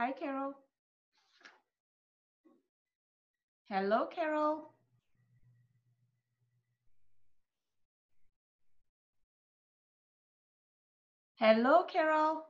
Hi, Carol. Hello, Carol. Hello, Carol.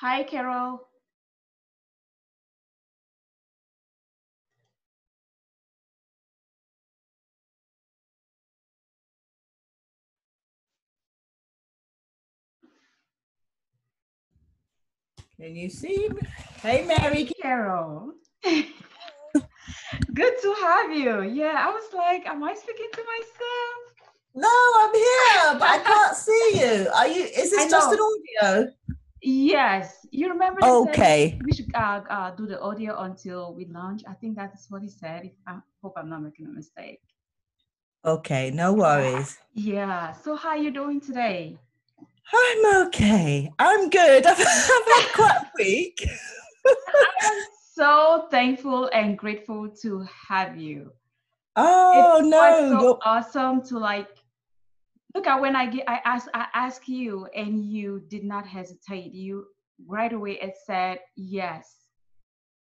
Hi, Carol. Can you see me? Hey, Mary. Carol. Good to have you. Yeah, I was like, am I speaking to myself? No, I'm here, but I can't see you. Are you? Is this just an audio? Yes. You remember? Okay. We should uh, uh, do the audio until we launch. I think that is what he said. If I hope I'm not making a mistake. Okay, no worries. Yeah. So how are you doing today? I'm okay. I'm good. I've, I've had quite a week. I'm so thankful and grateful to have you. Oh it no, so awesome to like look at when I get I asked I asked you and you did not hesitate. You right away it said yes.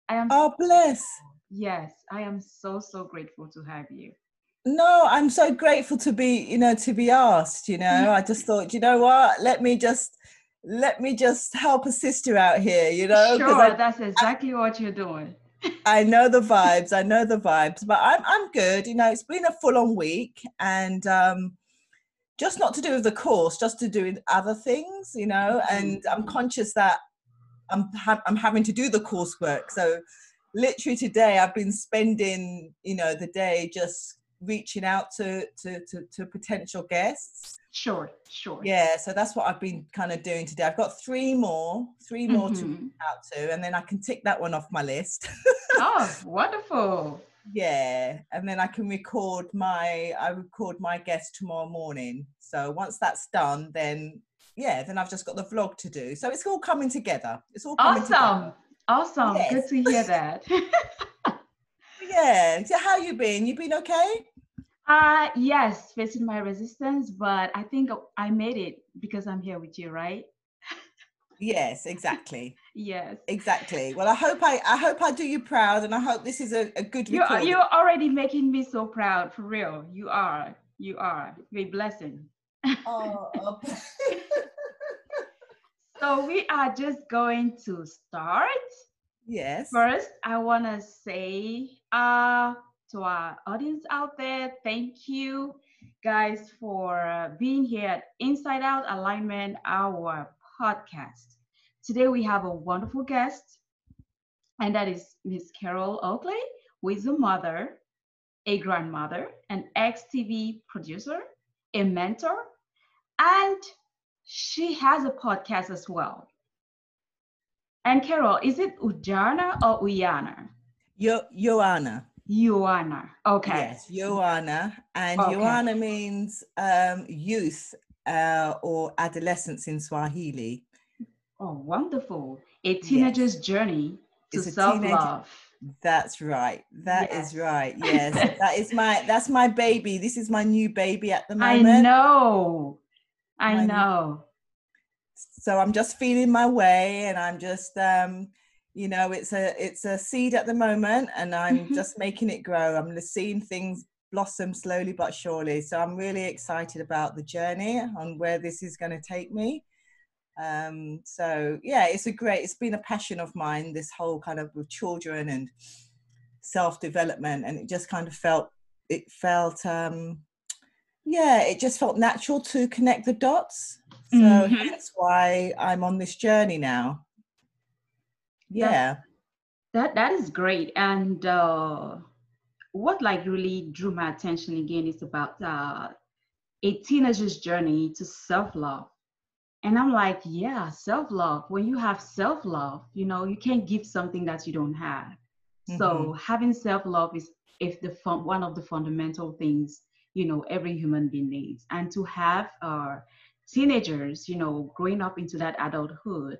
I am oh bless. yes, I am so so grateful to have you. No, I'm so grateful to be, you know, to be asked. You know, I just thought, you know what? Let me just, let me just help a sister out here. You know, sure, I, that's exactly what you're doing. I know the vibes. I know the vibes, but I'm I'm good. You know, it's been a full on week, and um, just not to do with the course, just to do with other things. You know, and I'm conscious that I'm ha- I'm having to do the coursework. So, literally today, I've been spending you know the day just reaching out to to to, to potential guests. Sure, sure. Yeah, so that's what I've been kind of doing today. I've got three more, three more to Mhm. out to, and then I can tick that one off my list. Oh, wonderful. Yeah, and then I can record my I record my guest tomorrow morning. So once that's done, then yeah, then I've just got the vlog to do. So it's all coming together. It's all coming Awesome. together. Awesome. Good to hear that. Yeah. So how you been? You been okay? Uh yes, facing my resistance, but I think I made it because I'm here with you, right? Yes, exactly. Yes. Exactly. Well, I hope I I hope I do you proud, and I hope this is a, a good You are you're already making me so proud for real. You are. You are. A blessing. Oh, oh. So we are just going to start. yes. First, I want to say uh, to our audience out there, thank you guys for uh, being here at Inside Out Alignment, our podcast. Today we have a wonderful guest, and that is Miss Carol Oakley, who is a mother, a grandmother, an ex-TV producer, a mentor, and she has a podcast as well. And Carol, is it Ujana or Uyana? Yo- Ujana. Yuana. Okay. Yes, Ujana. And Okay. Ujana means um, youth uh, or adolescence in Swahili. Oh, wonderful. A teenager's journey to It's a teenage- self-love. That's right. That is Yes. right. Yes, that is my that's my baby. This is my new baby at the moment. I know. I My- know. So I'm just feeling my way, and I'm just um, you know, it's a it's a seed at the moment, and I'm Mhm. just making it grow. I'm seeing things blossom slowly but surely. So I'm really excited about the journey on where this is going to take me. Um, so yeah, it's a great. It's been a passion of mine. This whole kind of with children and self development, and it just kind of felt it felt um, yeah, it just felt natural to connect the dots. So Mhm. that's why I'm on this journey now. yeah that that is great and uh what like really drew my attention again is about uh a teenager's journey to self-love and i'm like yeah self-love. When you have self-love you know you can't give something that you don't have. Mm-hmm. so having self-love is if the fun, one of the fundamental things you know every human being needs. And to have uh, teenagers you know growing up into that adulthood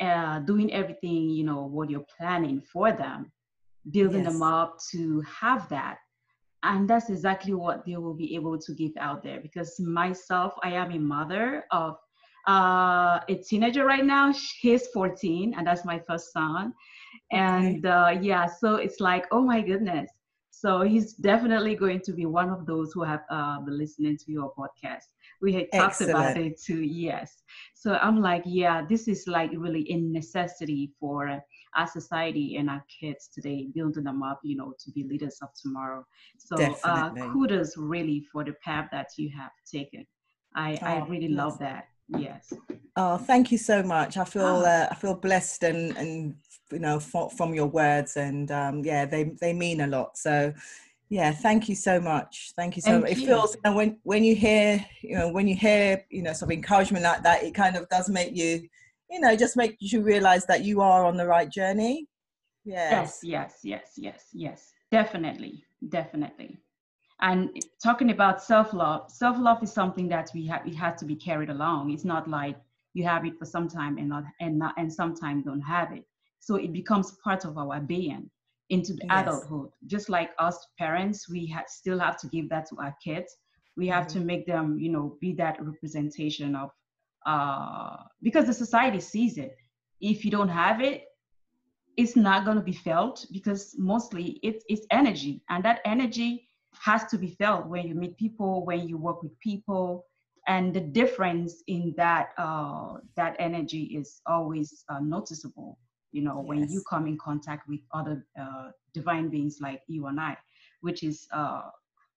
uh, doing everything you know what you're planning for them building yes. them up to have that. And that's exactly what they will be able to give out there. Because myself i am a mother of uh, a teenager right now he's 14 and that's my first son and uh, yeah so it's like oh my goodness so he's definitely going to be one of those who have uh, been listening to your podcast. We had talked Excellent. about it too. Yes. So I'm like, yeah, this is like really a necessity for our society and our kids today, building them up, you know, to be leaders of tomorrow. So uh, kudos really for the path that you have taken. I, oh, I really yes. love that. Yes. Oh, thank you so much. I feel oh. uh, I feel blessed and and you know from, from your words and um, yeah they they mean a lot so yeah thank you so much thank you so thank much you. it feels you know, when when you hear you know when you hear you know some encouragement like that it kind of does make you you know just make you realize that you are on the right journey yes yes yes yes yes yes definitely definitely and talking about self-love self-love is something that we have it has to be carried along it's not like you have it for some time and not and not and sometimes don't have it so it becomes part of our being into the yes. adulthood. Just like us parents, we ha- still have to give that to our kids. We have mm-hmm. to make them, you know, be that representation of, uh, because the society sees it. If you don't have it, it's not going to be felt because mostly it's, it's energy and that energy has to be felt when you meet people when you work with people and the difference in that uh, that energy is always uh, noticeable you know, yes. when you come in contact with other uh, divine beings like you and I, which is, uh,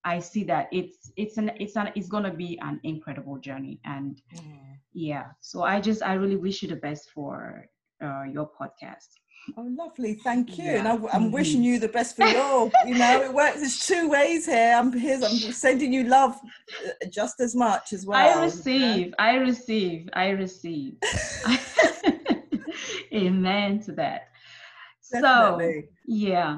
I see that it's it's an it's an it's gonna be an incredible journey, and mm. yeah. So I just I really wish you the best for uh, your podcast. Oh, lovely. Thank you. Yeah. And I, am mm-hmm. wishing you the best for your, you know, it works. There's two ways here. I'm here. I'm sending you love uh, just as much as well. I receive. I receive. I receive. Amen to that. Definitely. So, yeah.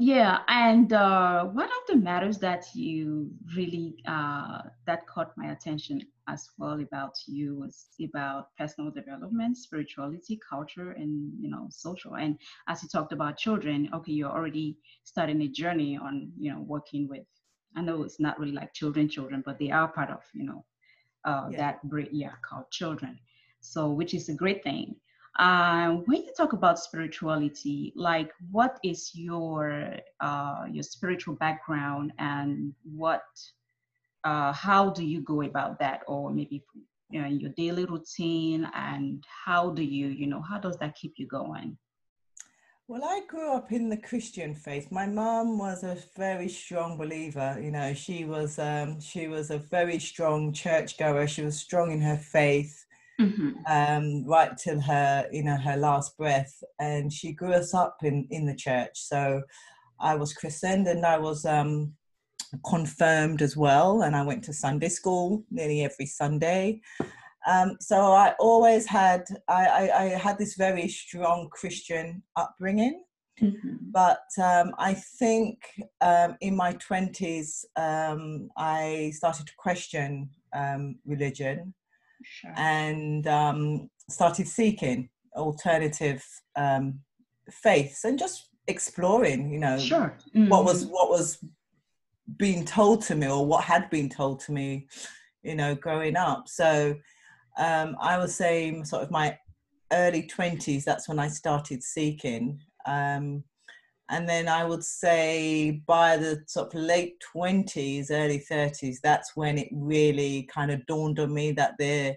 Yeah, and uh, one of the matters that you really uh, that caught my attention as well about you was about personal development, spirituality, culture, and you know social. And as you talked about children, okay, you're already starting a journey on you know working with. I know it's not really like children, children, but they are part of you know uh, yeah. that yeah called children. So which is a great thing. Uh, when you talk about spirituality, like what is your uh, your spiritual background and what uh, how do you go about that, or maybe you know, your daily routine, and how do you you know how does that keep you going? Well, I grew up in the Christian faith. My mom was a very strong believer. You know, she was um, she was a very strong churchgoer. She was strong in her faith mm-hmm. um, right till her you know her last breath and she grew us up in in the church so i was christened and i was um, confirmed as well and i went to sunday school nearly every sunday um, so i always had I, I, I, had this very strong christian upbringing mm-hmm. but um, i think um, in my 20s um, i started to question um, religion sure. and um, started seeking alternative um, faiths and just exploring, you know, sure. mm-hmm. what was what was being told to me or what had been told to me, you know, growing up. So um, I was saying sort of my early 20s, that's when I started seeking. Um, and then I would say by the sort of late 20s, early 30s, that's when it really kind of dawned on me that there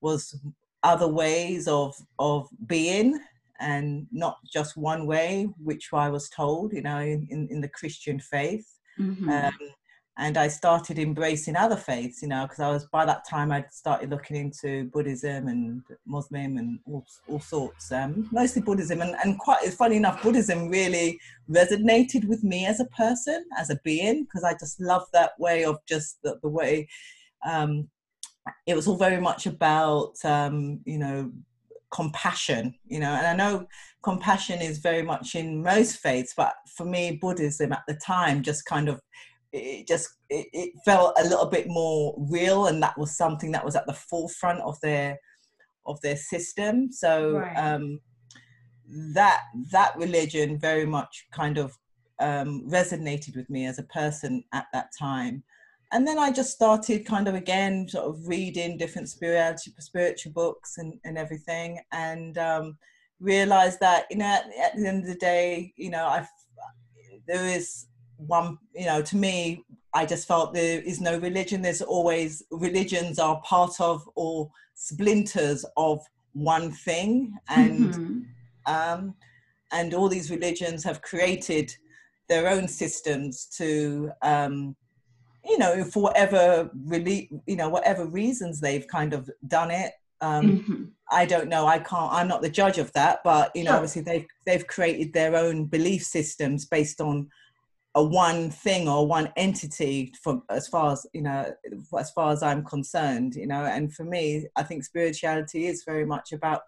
was other ways of of being and not just one way, which I was told, you know, in, in the Christian faith. Mm-hmm. Um, and I started embracing other faiths, you know, because I was by that time I'd started looking into Buddhism and Muslim and all, all sorts, um, mostly Buddhism. And, and quite funny enough, Buddhism really resonated with me as a person, as a being, because I just love that way of just the, the way um, it was all very much about, um, you know, compassion, you know, and I know compassion is very much in most faiths, but for me, Buddhism at the time just kind of it just it, it, felt a little bit more real and that was something that was at the forefront of their of their system so right. um that that religion very much kind of um resonated with me as a person at that time and then I just started kind of again sort of reading different spiritual spiritual books and, and everything and um realized that you know at, at the end of the day you know I there is one you know to me i just felt there is no religion there's always religions are part of or splinters of one thing and mm-hmm. um and all these religions have created their own systems to um you know for whatever really you know whatever reasons they've kind of done it um mm-hmm. i don't know i can't i'm not the judge of that but you know sure. obviously they've they've created their own belief systems based on a one thing or one entity from as far as you know as far as i'm concerned you know and for me i think spirituality is very much about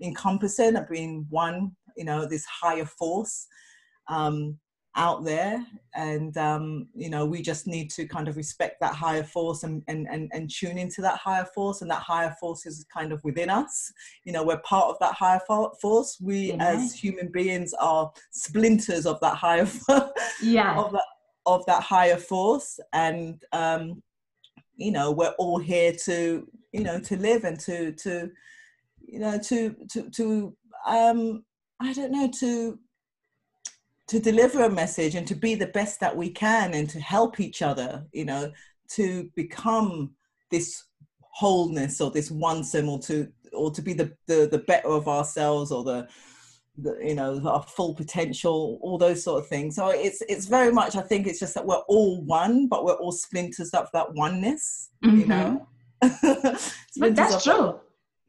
encompassing of being one you know this higher force. Um out there and um, you know we just need to kind of respect that higher force and, and and and tune into that higher force and that higher force is kind of within us. You know we're part of that higher force. We yeah. as human beings are splinters of that higher yeah. of that of that higher force and um you know we're all here to you know to live and to to you know to to to um i don't know to to deliver a message and to be the best that we can and to help each other you know to become this wholeness or this one or to or to be the, the the better of ourselves or the, the you know our full potential all those sort of things. So it's it's very much i think it's just that we're all one but we're all splinters of that oneness mm-hmm. you know? But that's true.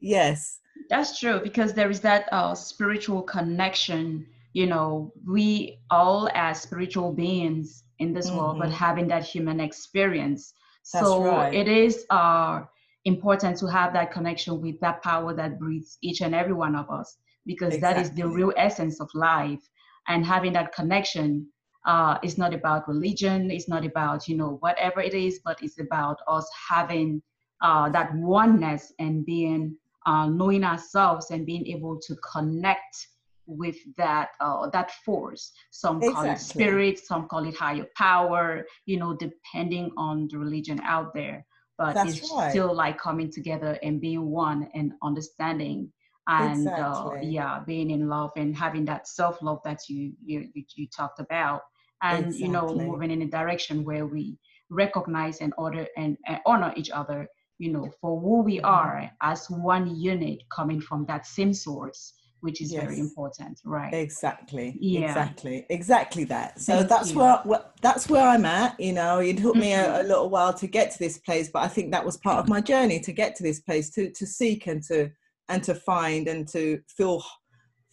Yes. That's true because there is that uh, spiritual connection you know we all as spiritual beings in this mm-hmm. world but mm-hmm. having that human experience That's so right. it is uh, important to have that connection with that power that breathes each and every one of us because exactly. that is the real essence of life and having that connection uh, is not about religion it's not about you know whatever it is but it's about us having uh, that oneness and being uh, knowing ourselves and being able to connect with that uh, that force some exactly. call it spirit some call it higher power you know depending on the religion out there but That's it's right. still like coming together and being one and understanding and uh, exactly. uh, yeah being in love and having that self-love that you you you talked about and exactly. you know moving in a direction where we recognize and order and, and honor each other you know for who we mm-hmm. are as one unit coming from that same source which is yes. very important right exactly yeah. exactly exactly that so Thank that's where, where, that's where i'm at you know it took me a, mm-hmm. a, little while to get to this place but i think that was part of my journey to get to this place to to seek and to and to find and to feel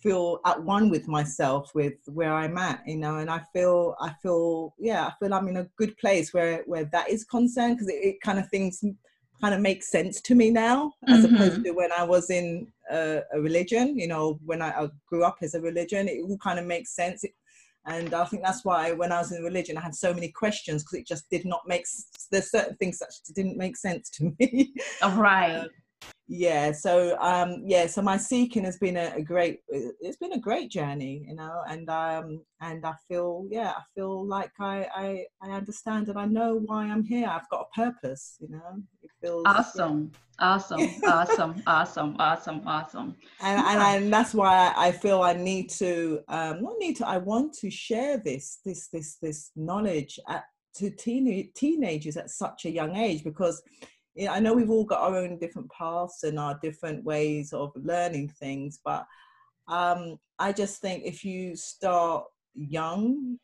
feel at one with myself with where i'm at you know and i feel i feel yeah i feel i'm in a good place where where that is concerned because it, it kind of things kind of makes sense to me now as mm-hmm. opposed to when I was in a, a religion. You know, when I, I, grew up as a religion, it all kind of makes sense. It, and I think that's why when I was in religion, I had so many questions because it just did not make. There's certain things that didn't make sense to me. Right. um, yeah so um yeah so my seeking has been a, a, great it's been a great journey you know and um and i feel yeah i feel like i i, I understand and i know why i'm here i've got a purpose you know it feels awesome yeah. awesome awesome awesome awesome awesome and, and, and that's why I, feel i need to um not need to i want to share this this this this knowledge at to teen, teenagers at such a young age because yeah, I know we've all got our own different paths and our different ways of learning things, but um, I just think if you start young,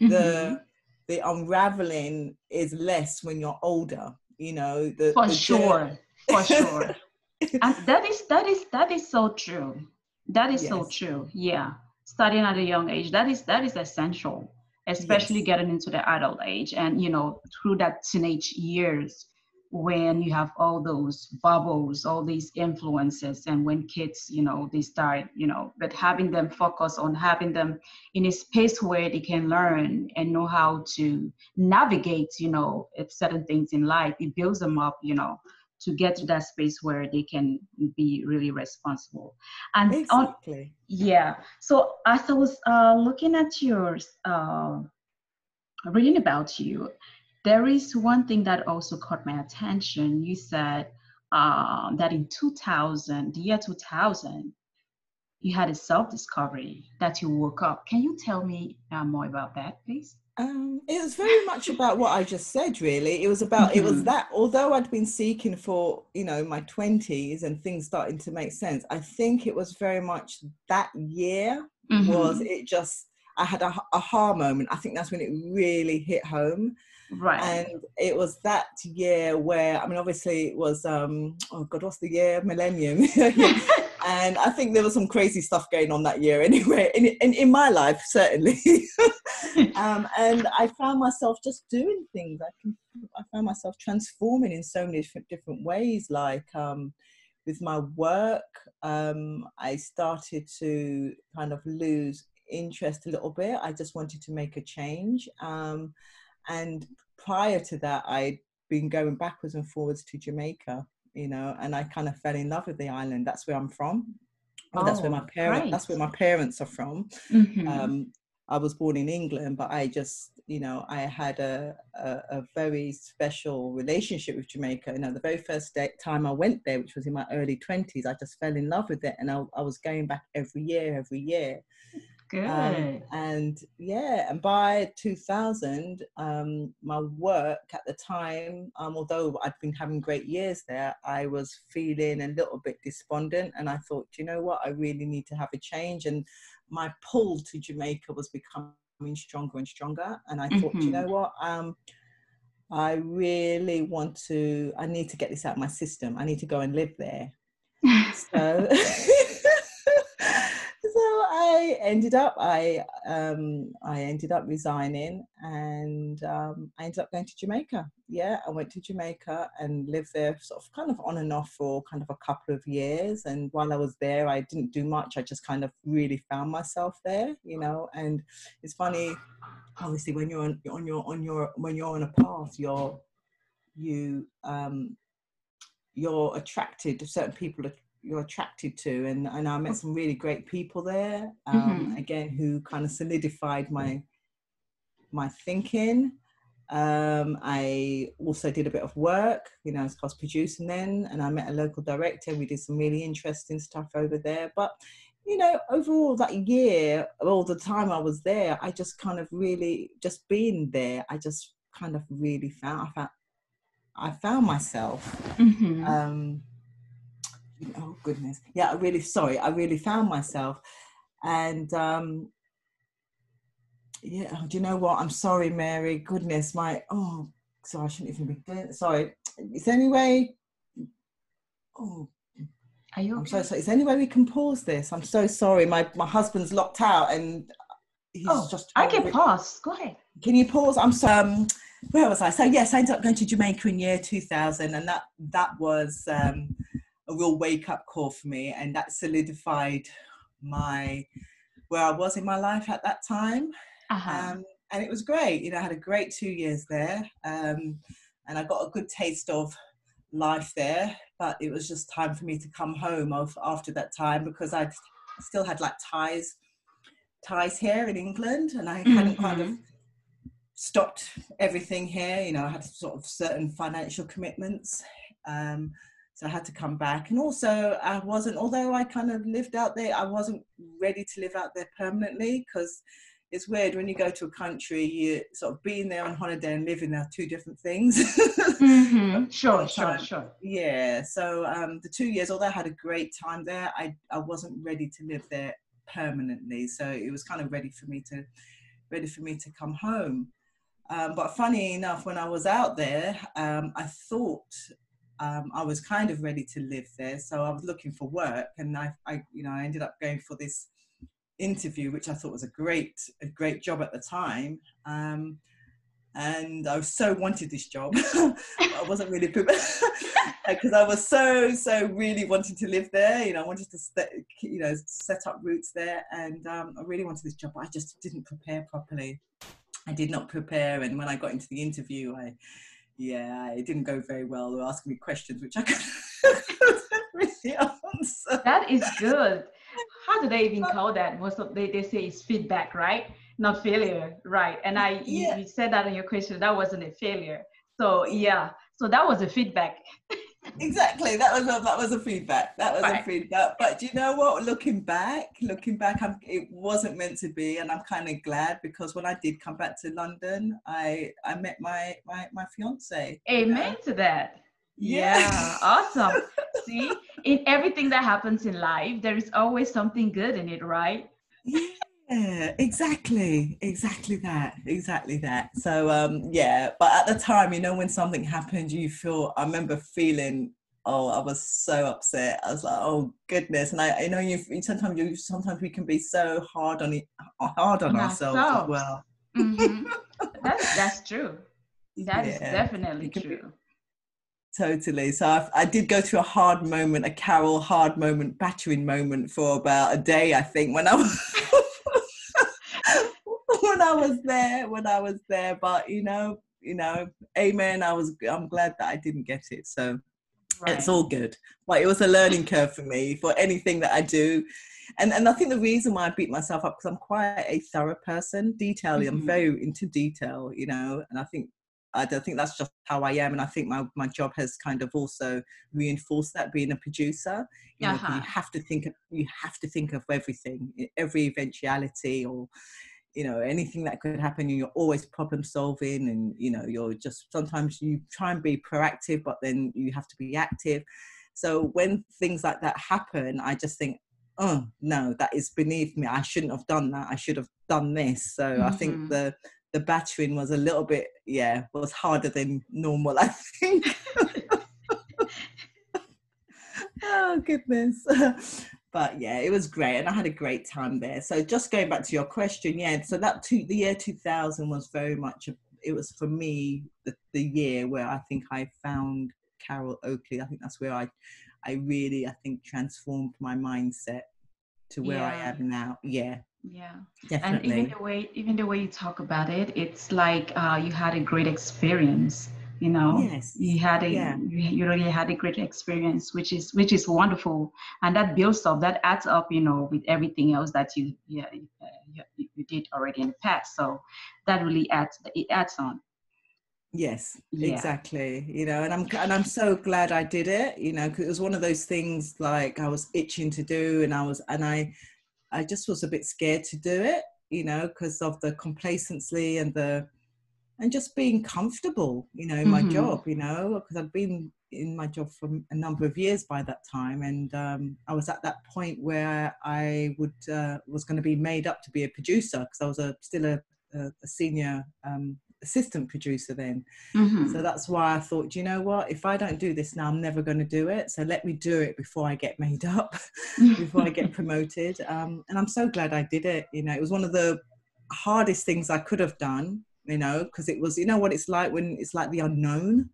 mm-hmm. the the unraveling is less when you're older. You know, the, for the sure, for sure. and that is that is that is so true. That is yes. so true. Yeah, studying at a young age that is that is essential, especially yes. getting into the adult age and you know through that teenage years when you have all those bubbles, all these influences, and when kids, you know, they start, you know, but having them focus on having them in a space where they can learn and know how to navigate, you know, certain things in life, it builds them up, you know, to get to that space where they can be really responsible. And exactly. On, yeah. So as I was uh, looking at yours, uh, reading about you, there is one thing that also caught my attention. You said um, that in 2000, the year 2000, you had a self-discovery that you woke up. Can you tell me uh, more about that, please? Um, it was very much about what I just said, really. It was about, mm-hmm. it was mm-hmm. that, although I'd been seeking for, you know, my 20s and things starting to make sense, I think it was very much that year mm-hmm. was it just, I had a aha moment. I think that's when it really hit home. Right. And it was that year where, I mean, obviously it was, um, oh God, what's the year? Millennium. and I think there was some crazy stuff going on that year anyway, in, in, in my life, certainly. um, and I found myself just doing things. I, can, I found myself transforming in so many different, different ways, like um, with my work, um, I started to kind of lose interest a little bit. I just wanted to make a change. Um, and prior to that, I'd been going backwards and forwards to Jamaica, you know, and I kind of fell in love with the island. That's where I'm from. Oh, that's where my parents. That's where my parents are from. Mm-hmm. Um, I was born in England, but I just, you know, I had a, a, a, very special relationship with Jamaica. You know, the very first day, time I went there, which was in my early 20s, I just fell in love with it. And I, I was going back every year, every year. Good. Um, and yeah, and by 2000, um, my work at the time, um, although I'd been having great years there, I was feeling a little bit despondent. And I thought, you know what, I really need to have a change. And my pull to Jamaica was becoming stronger and stronger. And I thought, mm-hmm. you know what, um, I really want to, I need to get this out of my system. I need to go and live there. so I ended up I um, I ended up resigning and um, I ended up going to Jamaica. Yeah, I went to Jamaica and lived there sort of kind of on and off for kind of a couple of years. And while I was there, I didn't do much. I just kind of really found myself there, you know. And it's funny, obviously, when you're on, on your on your when you're on a path, you're you um, you're attracted to certain people you're attracted to and, and i met some really great people there um, mm-hmm. again who kind of solidified my my thinking. Um, i also did a bit of work you know as cost producing then and i met a local director we did some really interesting stuff over there. But you know overall that year all the time i was there i just kind of really just being there i just kind of really found i found i found myself. Mm-hmm. um, oh goodness yeah i really sorry i really found myself and um yeah do you know what i'm sorry mary goodness my oh sorry i shouldn't even be doing sorry is there any way oh are you okay? I'm so sorry. Is there any way we can pause this? I'm so sorry. My my husband's locked out and he's oh, just. I can pause. Go ahead. Can you pause? I'm so. Um, where was I? So yes, I ended up going to Jamaica in year 2000, and that that was um, a real wake up call for me, and that solidified my where I was in my life at that time. Uh-huh. Um, and it was great. You know, I had a great two years there, um, and I got a good taste of life there. But it was just time for me to come home of after that time because I still had like ties ties here in England, and I mm-hmm. hadn't kind of mm-hmm. stopped everything here. You know, I had sort of certain financial commitments. Um, so I had to come back. And also, I wasn't, although I kind of lived out there, I wasn't ready to live out there permanently because it's weird when you go to a country, you sort of being there on holiday and living there are two different things. mm-hmm. Sure, sure, sure. Yeah. So um, the two years, although I had a great time there, I, I wasn't ready to live there permanently. So it was kind of ready for me to ready for me to come home. Um, but funny enough, when I was out there, um, I thought um, I was kind of ready to live there. So I was looking for work, and I, I, you know, I ended up going for this interview, which I thought was a great, a great job at the time. Um, and I so wanted this job. I wasn't really prepared because I was so, so really wanting to live there. You know, I wanted to, st- you know, set up roots there, and um, I really wanted this job. But I just didn't prepare properly. I did not prepare, and when I got into the interview, I yeah, it didn't go very well. They were asking me questions which I couldn't really answer. That is good. How do they even call that? Most of they, they say it's feedback, right? Not failure, right? And I yeah. you, you said that in your question. That wasn't a failure. So yeah, so that was a feedback. exactly that was a, that was a feedback that was right. a feedback. But you know what? Looking back looking back I'm, it wasn't meant to be and i'm kind of glad because when i did come back to london i i met my my, my fiance amen to that. Yeah, yeah awesome. See in everything that happens in life there is always something good in it right? Yeah exactly exactly that exactly that. So um yeah but at the time you know when something happened you feel i remember feeling oh i was so upset. I was like oh goodness. And i you know you sometimes you sometimes we can be so hard on it hard on ourselves as well. Mm-hmm. that's that's true. That yeah. is definitely true. Totally. So I've, i did go through a hard moment a carol hard moment battering moment for about a day i think when i was I was there, when I was there. But you know, you know, amen. I was I'm glad that I didn't get it. So right. it's all good. But it was a learning curve for me for anything that I do. And and I think the reason why I beat myself up because I'm quite a thorough person, detailing. Mm-hmm. I'm very into detail, you know, and I think I don't think that's just how I am, and I think my, my job has kind of also reinforced that being a producer. You know, uh-huh. you have to think of, you have to think of everything, every eventuality, or you know anything that could happen you're always problem solving and you know you're just sometimes you try and be proactive but then you have to be active. So when things like that happen i just think oh no that is beneath me. I shouldn't have done that. I should have done this. So mm-hmm. i think mm-hmm. the the battering was a little bit yeah was harder than normal i think. Oh goodness but yeah, it was great, and I had a great time there. So just going back to your question, yeah. So that two, the year two thousand was very much a, it was for me the, the year where I think I found Carol Oakley. I think that's where I, I really I think transformed my mindset to where yeah. I am now. Yeah. Yeah, definitely. And even the way even the way you talk about it, it's like uh, you had a great experience you know yes. you had a yeah. you really had a great experience which is which is wonderful and that builds up that adds up you know with everything else that you yeah you, you did already in the past so that really adds it adds on yes yeah. exactly you know and i'm and i'm so glad i did it you know because it was one of those things like i was itching to do and i was and i i just was a bit scared to do it you know because of the complacency and the and just being comfortable, you know, in mm-hmm. my job, you know, because I'd been in my job for a number of years by that time, and um, I was at that point where I would uh, was going to be made up to be a producer because I was a, still a, a, a senior um, assistant producer then. Mm-hmm. So that's why I thought, you know what, if I don't do this now, I'm never going to do it. So let me do it before I get made up, before I get promoted. Um, and I'm so glad I did it. You know, it was one of the hardest things I could have done you know, because it was, you know, what it's like when it's like the unknown.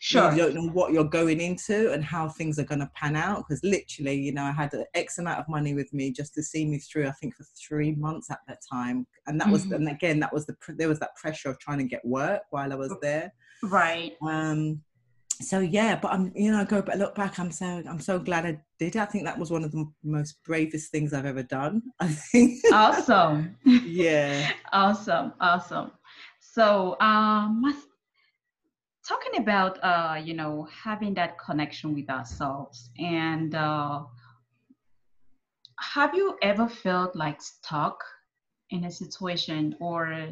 Sure. You don't know what you're going into and how things are going to pan out. Because literally, you know, I had an X amount of money with me just to see me through. I think for three months at that time, and that mm-hmm. was, and again, that was the there was that pressure of trying to get work while I was there. Right. Um. So yeah, but I'm, you know, I go back, look back. I'm so, I'm so glad I did. I think that was one of the most bravest things I've ever done. I think. Awesome. yeah. awesome. Awesome. So, um, talking about uh, you know having that connection with ourselves, and uh, have you ever felt like stuck in a situation or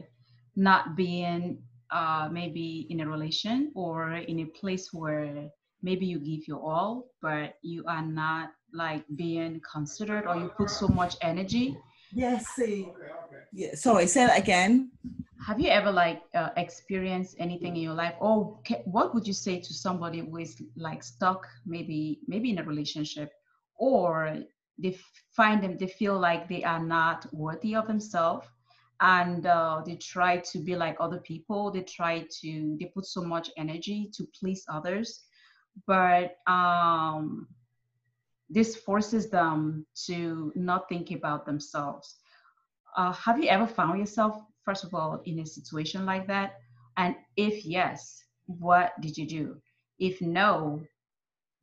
not being uh, maybe in a relation or in a place where maybe you give your all, but you are not like being considered or you put so much energy? Yes, see. Yeah, sorry, say that again have you ever like uh, experienced anything in your life? Or what would you say to somebody who is like stuck maybe maybe in a relationship or they find them they feel like they are not worthy of themselves and uh, they try to be like other people they try to they put so much energy to please others but um, this forces them to not think about themselves. Uh, have you ever found yourself first of all in a situation like that? And if yes what did you do? If no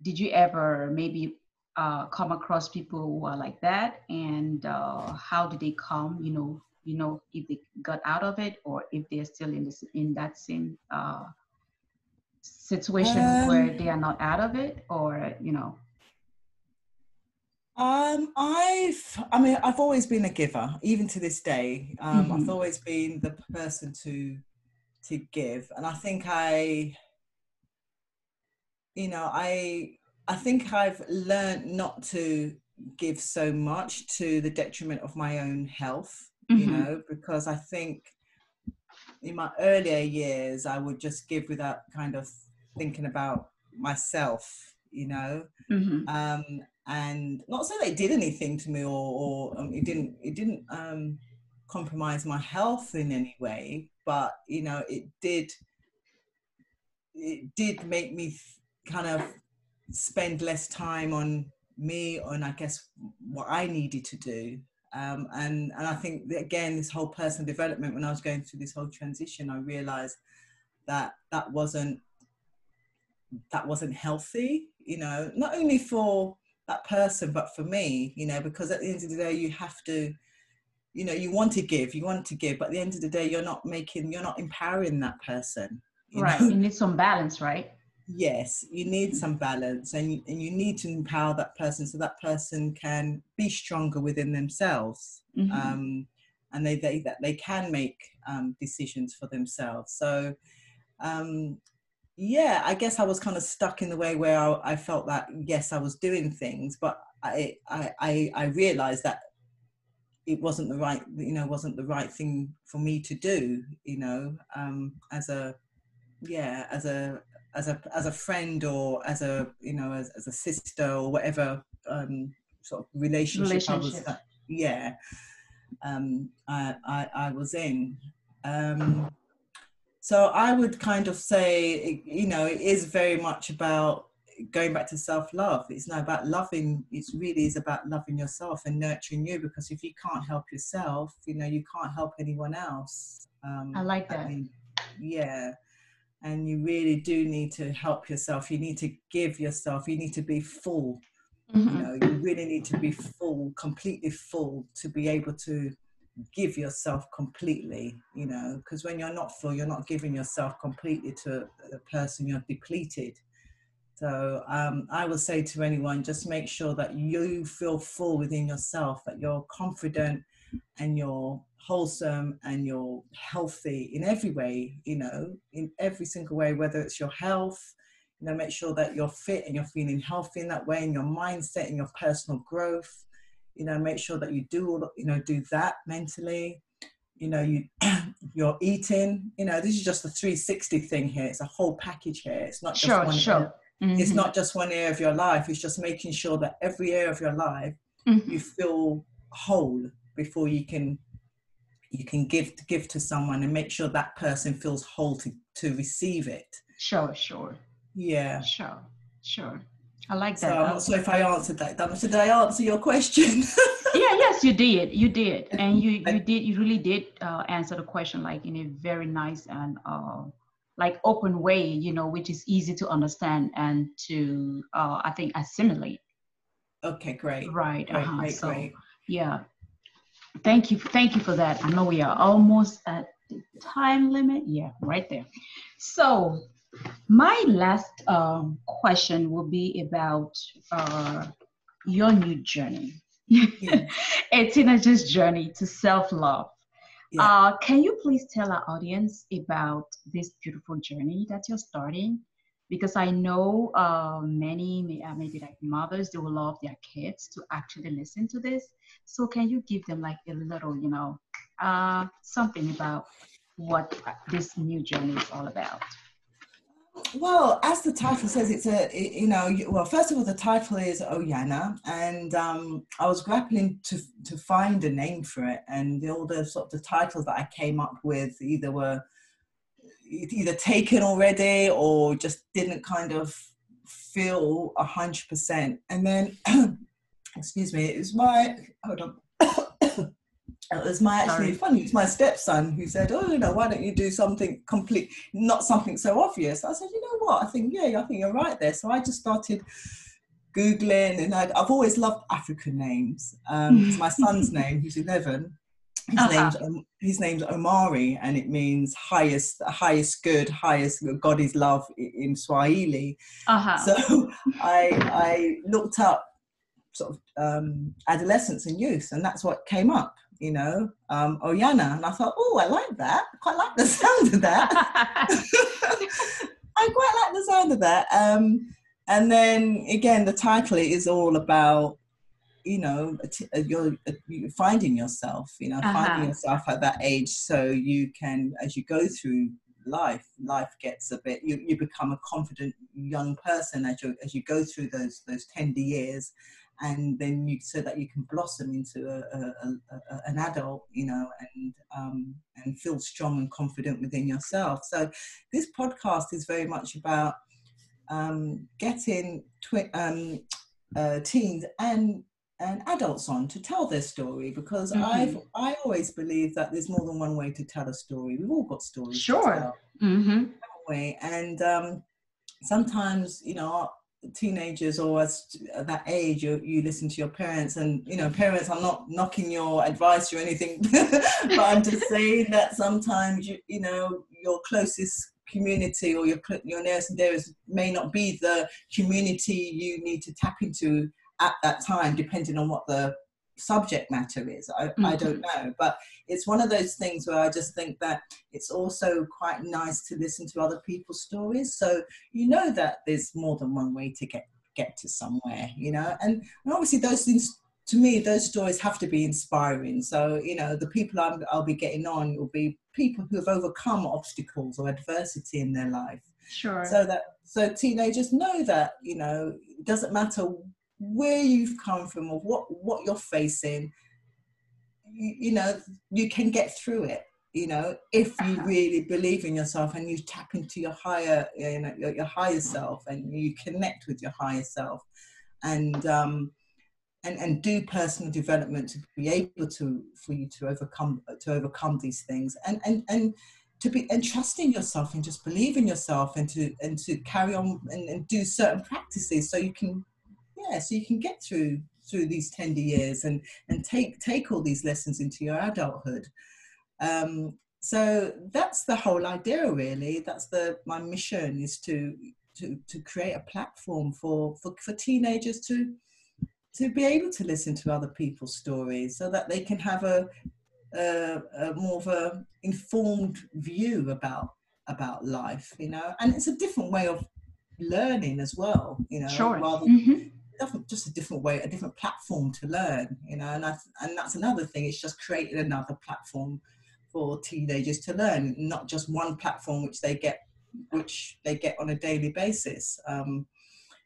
did you ever maybe uh, come across people who are like that? And uh, how did they come you know you know if they got out of it or if they're still in this in that same uh, situation um, where they are not out of it or you know um i've i mean i've always been a giver even to this day um mm-hmm. i've always been the person to to give and i think i you know i i think i've learned not to give so much to the detriment of my own health mm-hmm. you know, because I think in my earlier years, I would just give without kind of thinking about myself, you know. Mm-hmm. Um, and not so they did anything to me or, or um, it didn't, it didn't um, compromise my health in any way, but, you know, it did, it did make me kind of spend less time on me on I guess what I needed to do um, and and I think again, this whole personal development. When I was going through this whole transition, I realised that that wasn't that wasn't healthy. You know, not only for that person, but for me. You know, because at the end of the day, you have to. You know, you want to give, you want to give, but at the end of the day, you're not making, you're not empowering that person. You right. Know? You need some balance, right? yes you need some balance and you, and you need to empower that person so that person can be stronger within themselves mm-hmm. um, and they, they that they can make um, decisions for themselves so um, yeah i guess i was kind of stuck in the way where I, I, felt that yes i was doing things but I, I i realized that it wasn't the right you know wasn't the right thing for me to do you know um, as a yeah as a as a as a friend or as a you know as, as a sister or whatever um, sort of relationship, relationship. I was yeah um, I, I, I was in. Um, so I would kind of say you know it is very much about going back to self-love. It's not about loving it really is about loving yourself and nurturing you because if you can't help yourself you know you can't help anyone else. Um, i like that. I mean, yeah. And you really do need to help yourself. You need to give yourself. You need to be full. Mm-hmm. you know you really need to be full completely full to be able to give yourself completely you know because when you're not full you're not giving yourself completely to the person you're depleted. So um, i will say to anyone just make sure that you feel full within yourself that you're confident and you're wholesome and you're healthy in every way, you know, in every single way, whether it's your health, you know, make sure that you're fit and you're feeling healthy in that way, in your mindset, in your personal growth, you know, make sure that you do all, you know, do that mentally. You know, you you're eating. You know, this is just a 360 thing here. It's a whole package here. It's not just sure, one. Sure. Mm-hmm. It's not just one area of your life. It's just making sure that every area of your life mm-hmm. you feel whole before you can you can give give to someone and make sure that person feels whole to, to receive it sure sure yeah sure sure i like that so i'm not sure if i answered that did i answer your question yeah yes you did you did and you you did you really did uh, answer the question like in a very nice and uh, like open way you know which is easy to understand and to uh, i think assimilate okay great right great, uh-huh. great, so great. yeah Thank you. Thank you for that. I know we are almost at the time limit. Yeah, right there. So my last um, question will be about uh, your new journey. Yeah. it's Tina's journey to self-love. Yeah. Uh, can you please tell our audience about this beautiful journey that you're starting? Because I know uh, many, uh, maybe like mothers, they will love their kids to actually listen to this. So can you give them like a little, you know, uh, something about what this new journey is all about? Well, as the title says, it's a you know well first of all the title is Ujana, and um, I was grappling to to find a name for it, and all the sort of the titles that I came up with either were either taken already or just didn't kind of feel a hundred percent, and then excuse me, it was my hold on. It was my actually Sorry. funny. It's my stepson who said, "Oh, you know, why don't you do something complete, not something so obvious?" I said, "You know what? I think yeah, I think you're right there." So I just started googling, and i have always loved African names. Um, my son's name, who's 11, his uh-huh. name's his name's Omari, and it means highest, highest good, highest God is love in Swahili. Uh-huh. So I I looked up sort of um, adolescence and youth, and that's what came up you know, um, Ujana. And I thought, oh, I like that. I quite like the sound of that. I quite like the sound of that. Um, and then again, the title is all about, you know, you're, you're finding yourself, you know, uh-huh. finding yourself at that age so you can, as you go through life, life gets a bit, you, you become a confident young person as you, as you go through those, those tender years and then you so that you can blossom into a, a, a, an adult you know and um, and feel strong and confident within yourself so this podcast is very much about um, getting twi- um, uh, teens and and adults on to tell their story because mm-hmm. I've I always believe that there's more than one way to tell a story. We've all got stories. Sure. Mm-hmm. And um, sometimes you know teenagers or as at that age you, you listen to your parents and you know parents i'm not knocking your advice or anything but i'm just saying that sometimes you you know your closest community or your your nearest and dearest may not be the community you need to tap into at that time depending on what the subject matter is. I, mm-hmm. I don't know. But it's one of those things where I just think that it's also quite nice to listen to other people's stories. So you know that there's more than one way to get get to somewhere, you know. And, and obviously those things to me, those stories have to be inspiring. So, you know, the people i will be getting on will be people who have overcome obstacles or adversity in their life. Sure. So that so teenagers know that you know it doesn't matter where you've come from or what what you're facing you, you know you can get through it you know if you uh-huh. really believe in yourself and you tap into your higher you know your, your higher self and you connect with your higher self and um and, and do personal development to be able to for you to overcome to overcome these things and and and to be and trusting yourself and just believe in yourself and to and to carry on and, and do certain practices so you can yeah so you can get through through these tender years and and take take all these lessons into your adulthood. Um, so that's the whole idea really. That's the my mission is to to to create a platform for for, for teenagers to to be able to listen to other people's stories so that they can have a, a, a more of a informed view about about life you know? And it's a different way of learning as well you know sure. rather mm-hmm just a different way, a different platform to learn, you know, and and that's another thing. It's just creating another platform for teenagers to learn, not just one platform which they get, which they get on a daily basis. Um,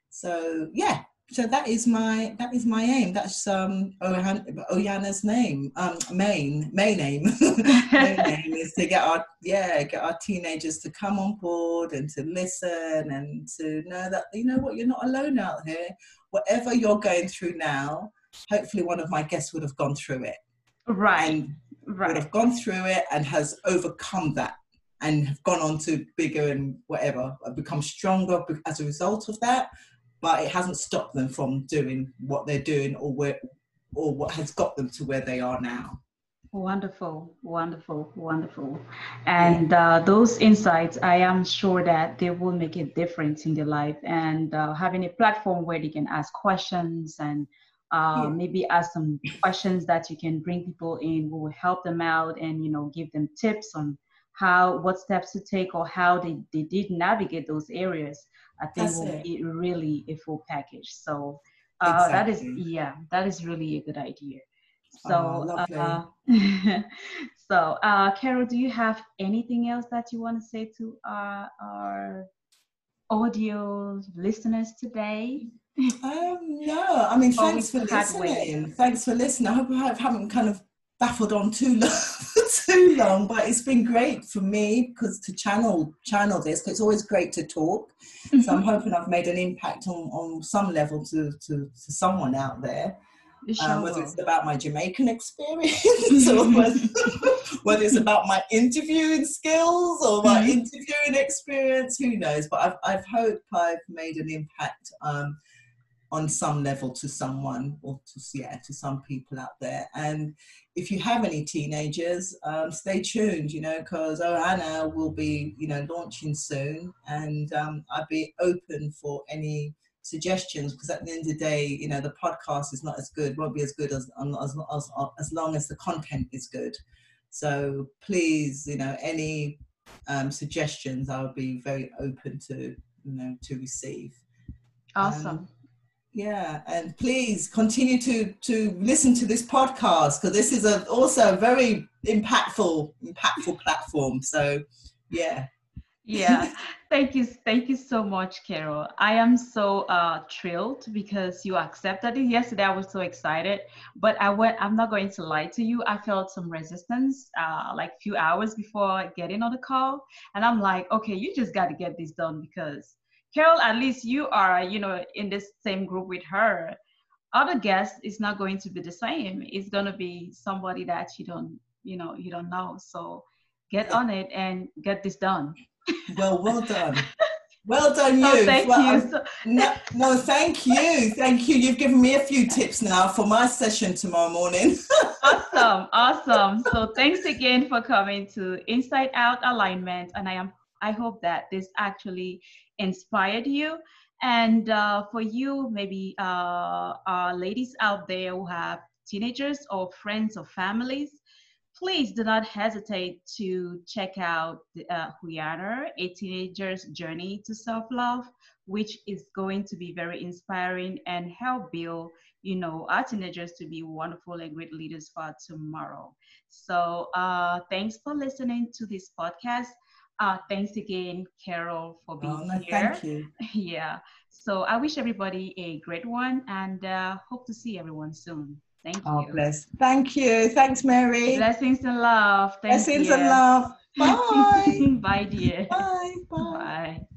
so yeah, so that is my that is my aim. That's um Ujana's name, um main main aim. main aim is to get our yeah get our teenagers to come on board and to listen and to know that you know what you're not alone out here. Whatever you're going through now, hopefully one of my guests would have gone through it. Right. And right. Would have gone through it and has overcome that and have gone on to bigger and whatever, become stronger as a result of that but it hasn't stopped them from doing what they're doing or where or what has got them to where they are now. Wonderful wonderful wonderful. And uh, those insights i am sure that they will make a difference in their life and uh, having a platform where they can ask questions and uh, yeah. maybe ask some questions that you can bring people in who will help them out and you know give them tips on how what steps to take or how they, they did navigate those areas I think it. be really a full package. So uh, exactly. that is yeah, that is really a good idea. So, Oh, uh, so uh, Carol, do you have anything else that you want to say to our, our audio listeners today? Um, no, I mean, thanks for listening. Thanks for listening. I hope I haven't kind of baffled on too long, too long, but it's been great for me because to channel channel this. 'cause it's always great to talk. So I'm hoping I've made an impact on, on some level to, to, to someone out there. Sure um, whether it's about my Jamaican experience or whether, whether it's about my interviewing skills or my Mhm. interviewing experience, who knows? But I've, I've hope I've made an impact um, on some level to someone or to yeah to some people out there. And if you have any teenagers, um, stay tuned, you know, because oh Anna will be you know launching soon, and um, I'd be open for any suggestions because at the end of the day, you know, the podcast is not as good, won't be as good as as as, as long as the content is good. So please, you know, any um, suggestions, I would be very open to, you know, to receive. Awesome. Yeah, and please continue to to listen to this podcast because this is a also a very impactful impactful platform. So, yeah, yeah. Thank you thank you so much carol. I am so uh thrilled because you accepted it. Yesterday i was so excited but i went i'm not going to lie to you. I felt some resistance uh like few hours before getting on the call and i'm like okay you just got to get this done because carol at least you are you know in this same group with her other guests is not going to be the same it's going to be somebody that you don't you know you don't know so get on it and get this done well, well done, well done, oh, you. Oh, thank Well, you. I'm- So, No, no, thank you, thank you. You've given me a few tips now for my session tomorrow morning. awesome, awesome. So thanks again for coming to Inside Out Alignment, and I am I hope that this actually inspired you. And uh, for you, maybe uh, uh, ladies out there who have teenagers or friends or families, please do not hesitate to check out uh, Ujana, a teenager's journey to self-love, which is going to be very inspiring and help build, you know, our teenagers to be wonderful and great leaders for tomorrow. So uh, thanks for listening to this podcast. Uh, thanks again, Carol, for being Oh, no, here. thank you. yeah. So I wish everybody a great one and uh, hope to see everyone soon. Thank you. Oh, bless. Thank you. Thanks, Mary. Blessings and love. Thank Blessings you. and love. Bye. Bye, dear. Bye. Bye. Bye.